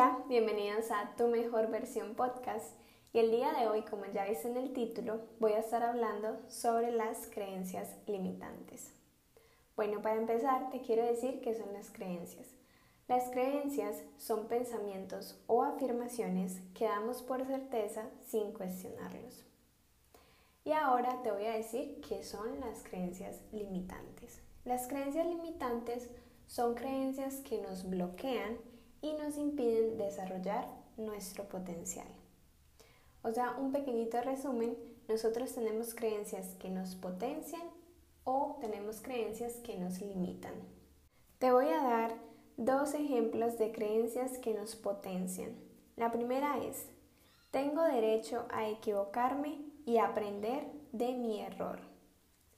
Hola, bienvenidos a Tu Mejor Versión Podcast. Y el día de hoy, como ya viste en el título, voy a estar hablando sobre las creencias limitantes. Bueno, para empezar, te quiero decir qué son las creencias. Las creencias son pensamientos o afirmaciones que damos por certeza sin cuestionarlos. Y ahora te voy a decir qué son las creencias limitantes. Las creencias limitantes son creencias que nos bloquean y nos impiden desarrollar nuestro potencial. O sea, un pequeñito resumen, nosotros tenemos creencias que nos potencian o tenemos creencias que nos limitan. Te voy a dar dos ejemplos de creencias que nos potencian. La primera es, tengo derecho a equivocarme y aprender de mi error.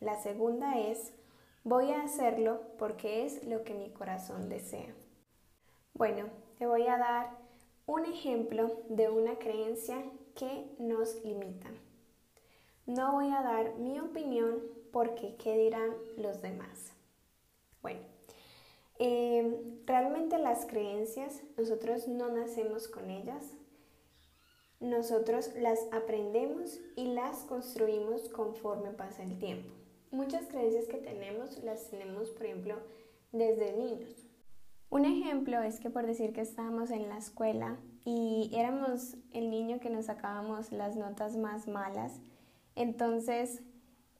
La segunda es, voy a hacerlo porque es lo que mi corazón desea. Bueno, te voy a dar un ejemplo de una creencia que nos limita. No voy a dar mi opinión porque qué dirán los demás. Bueno, em, realmente las creencias nosotros no nacemos con ellas, nosotros las aprendemos y las construimos conforme pasa el tiempo. Muchas creencias que tenemos las tenemos, por ejemplo, desde niños. Un ejemplo es que por decir que estábamos en la escuela y éramos el niño que nos sacábamos las notas más malas, entonces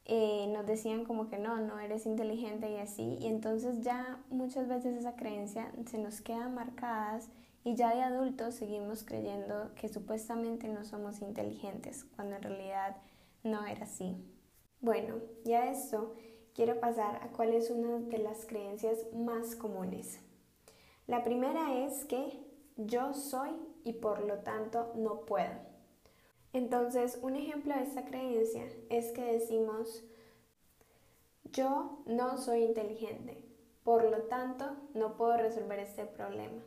eh, nos decían como que no, no eres inteligente y así, y entonces ya muchas veces esa creencia se nos queda marcadas y ya de adultos seguimos creyendo que supuestamente no somos inteligentes, cuando en realidad no era así. Bueno, ya esto, quiero pasar a cuál es una de las creencias más comunes. La primera es que yo soy y por lo tanto no puedo. Entonces, un ejemplo de esta creencia es que decimos, yo no soy inteligente, por lo tanto no puedo resolver este problema.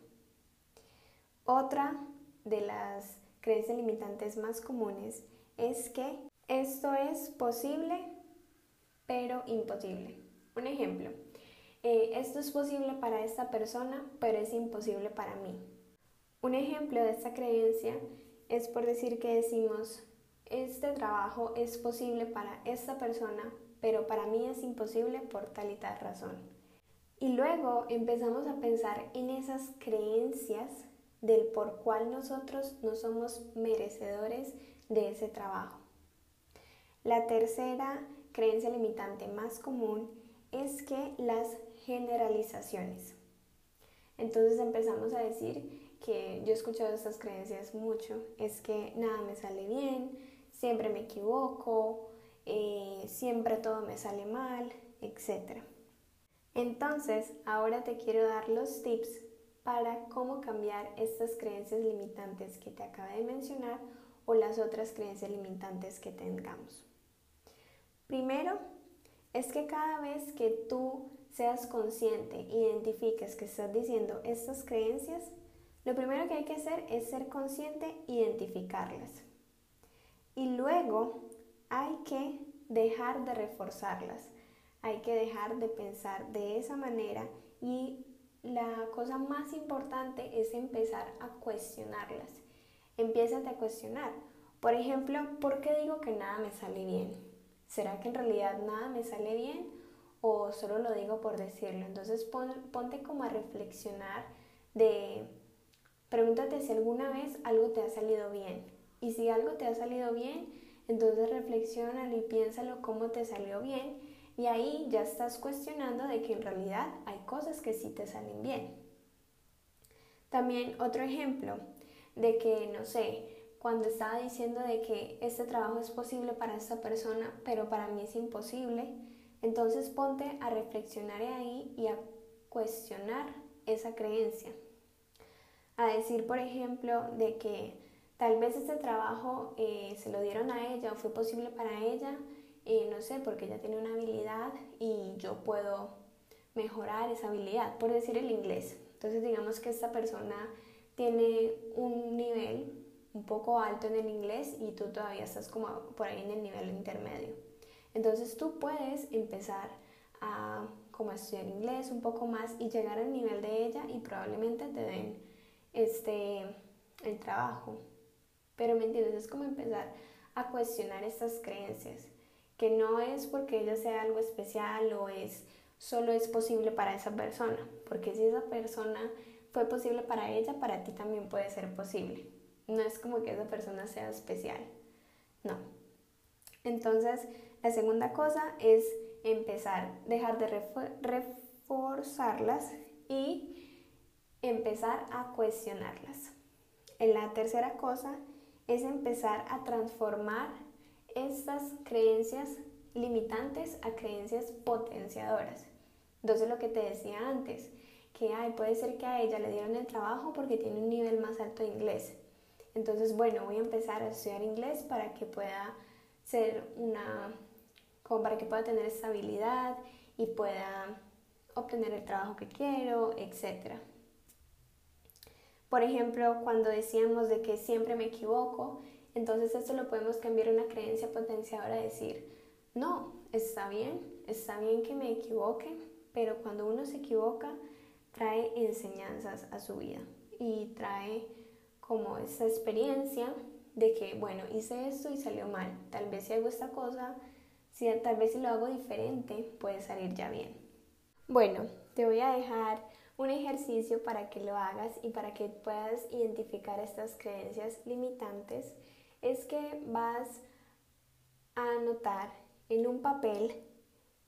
Otra de las creencias limitantes más comunes es que esto es posible, pero imposible. Un ejemplo, eh, esto es posible para esta persona, pero es imposible para mí. Un ejemplo de esta creencia es por decir que decimos, este trabajo es posible para esta persona, pero para mí es imposible por tal y tal razón. Y luego empezamos a pensar en esas creencias del por cual nosotros no somos merecedores de ese trabajo. La tercera creencia limitante más común es que las generalizaciones. Entonces empezamos a decir que yo he escuchado estas creencias mucho, es que nada me sale bien, siempre me equivoco, eh, siempre todo me sale mal, etc. Entonces, ahora te quiero dar los tips para cómo cambiar estas creencias limitantes que te acabé de mencionar o las otras creencias limitantes que tengamos. Primero, es que cada vez que tú seas consciente, identifiques que estás diciendo estas creencias, lo primero que hay que hacer es ser consciente, identificarlas. Y luego hay que dejar de reforzarlas, hay que dejar de pensar de esa manera y la cosa más importante es empezar a cuestionarlas. Empiezate a cuestionar. Por ejemplo, ¿por qué digo que nada me sale bien? ¿Será que en realidad nada me sale bien? ¿O solo lo digo por decirlo? Entonces ponte como a reflexionar de, pregúntate si alguna vez algo te ha salido bien. Y si algo te ha salido bien, entonces reflexiona y piénsalo cómo te salió bien. Y ahí ya estás cuestionando de que en realidad hay cosas que sí te salen bien. También otro ejemplo de que, no sé, cuando estaba diciendo de que este trabajo es posible para esta persona, pero para mí es imposible, entonces ponte a reflexionar ahí y a cuestionar esa creencia. A decir, por ejemplo, de que tal vez este trabajo eh, se lo dieron a ella o fue posible para ella, eh, no sé, porque ella tiene una habilidad y yo puedo mejorar esa habilidad, por decir el inglés. Entonces digamos que esta persona tiene un nivel un poco alto en el inglés y tú todavía estás como por ahí en el nivel intermedio. Entonces tú puedes empezar a como estudiar inglés un poco más y llegar al nivel de ella y probablemente te den este, el trabajo. Pero me entiendes, es como empezar a cuestionar estas creencias, que no es porque ella sea algo especial o es solo es posible para esa persona, porque si esa persona fue posible para ella, para ti también puede ser posible. No es como que esa persona sea especial, no. Entonces, la segunda cosa es empezar, dejar de reforzarlas y empezar a cuestionarlas. La tercera cosa es empezar a transformar estas creencias limitantes a creencias potenciadoras. Entonces lo que te decía antes, que ay, puede ser que a ella le dieron el trabajo porque tiene un nivel más alto de inglés. Entonces, bueno, voy a empezar a estudiar inglés para que pueda ser una, como para que pueda tener estabilidad y pueda obtener el trabajo que quiero, etc. Por ejemplo, cuando decíamos de que siempre me equivoco, entonces esto lo podemos cambiar a una creencia potenciadora, decir, no, está bien, está bien que me equivoque, pero cuando uno se equivoca, trae enseñanzas a su vida y trae como esa experiencia de que, bueno, hice esto y salió mal. Tal vez si hago esta cosa, si, tal vez si lo hago diferente, puede salir ya bien. Bueno, te voy a dejar un ejercicio para que lo hagas y para que puedas identificar estas creencias limitantes. Es que vas a anotar en un papel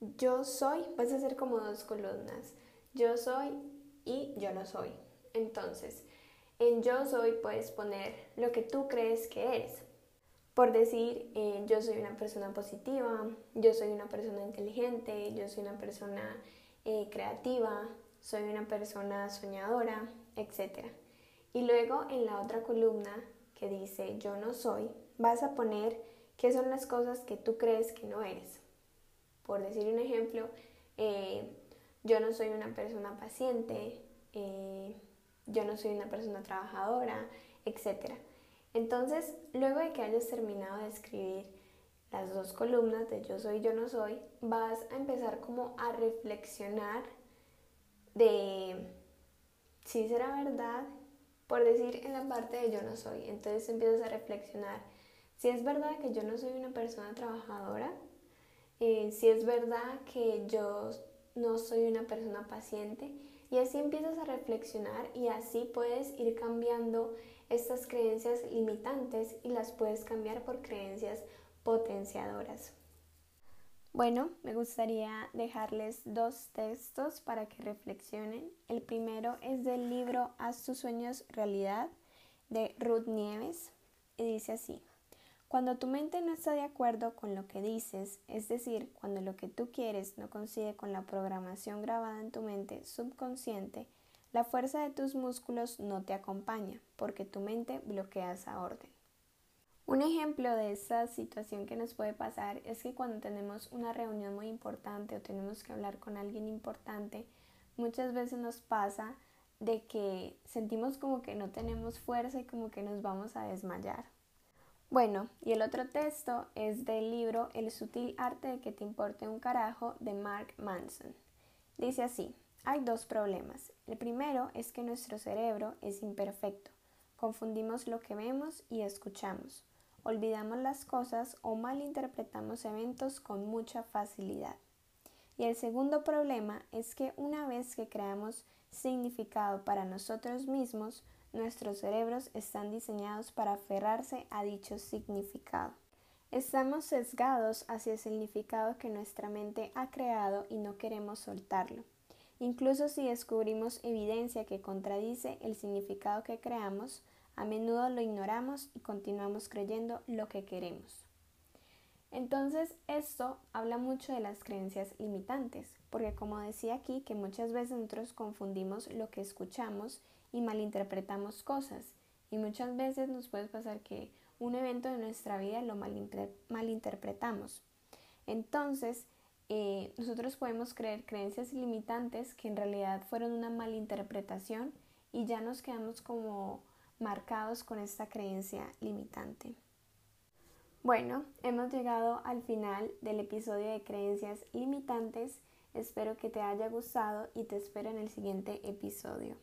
yo soy, vas a hacer como dos columnas. Yo soy y yo no soy. Entonces, en yo soy puedes poner lo que tú crees que eres. Por decir, eh, yo soy una persona positiva, yo soy una persona inteligente, yo soy una persona eh, creativa, soy una persona soñadora, etc. Y luego en la otra columna que dice yo no soy, vas a poner qué son las cosas que tú crees que no eres. Por decir un ejemplo, eh, yo no soy una persona paciente, eh, yo no soy una persona trabajadora, etc. Entonces, luego de que hayas terminado de escribir las dos columnas de yo soy, yo no soy, vas a empezar como a reflexionar de si será verdad, por decir en la parte de yo no soy. Entonces empiezas a reflexionar si es verdad que yo no soy una persona trabajadora, eh, si es verdad que yo no soy una persona paciente. Y así empiezas a reflexionar y así puedes ir cambiando estas creencias limitantes y las puedes cambiar por creencias potenciadoras. Bueno, me gustaría dejarles dos textos para que reflexionen. El primero es del libro Haz tus sueños realidad de Ruth Nieves y dice así. Cuando tu mente no está de acuerdo con lo que dices, es decir, cuando lo que tú quieres no coincide con la programación grabada en tu mente subconsciente, la fuerza de tus músculos no te acompaña porque tu mente bloquea esa orden. Un ejemplo de esa situación que nos puede pasar es que cuando tenemos una reunión muy importante o tenemos que hablar con alguien importante, muchas veces nos pasa de que sentimos como que no tenemos fuerza y como que nos vamos a desmayar. Bueno, y el otro texto es del libro El sutil arte de que te importe un carajo de Mark Manson. Dice así, hay dos problemas. El primero es que nuestro cerebro es imperfecto. Confundimos lo que vemos y escuchamos. Olvidamos las cosas o malinterpretamos eventos con mucha facilidad. Y el segundo problema es que una vez que creamos significado para nosotros mismos, nuestros cerebros están diseñados para aferrarse a dicho significado. Estamos sesgados hacia el significado que nuestra mente ha creado y no queremos soltarlo. Incluso si descubrimos evidencia que contradice el significado que creamos, a menudo lo ignoramos y continuamos creyendo lo que queremos. Entonces, esto habla mucho de las creencias limitantes, porque como decía aquí, que muchas veces nosotros confundimos lo que escuchamos y malinterpretamos cosas. Y muchas veces nos puede pasar que un evento de nuestra vida lo malinterpretamos. Entonces, eh, nosotros podemos creer creencias limitantes que en realidad fueron una malinterpretación y ya nos quedamos como marcados con esta creencia limitante. Bueno, hemos llegado al final del episodio de creencias limitantes. Espero que te haya gustado y te espero en el siguiente episodio.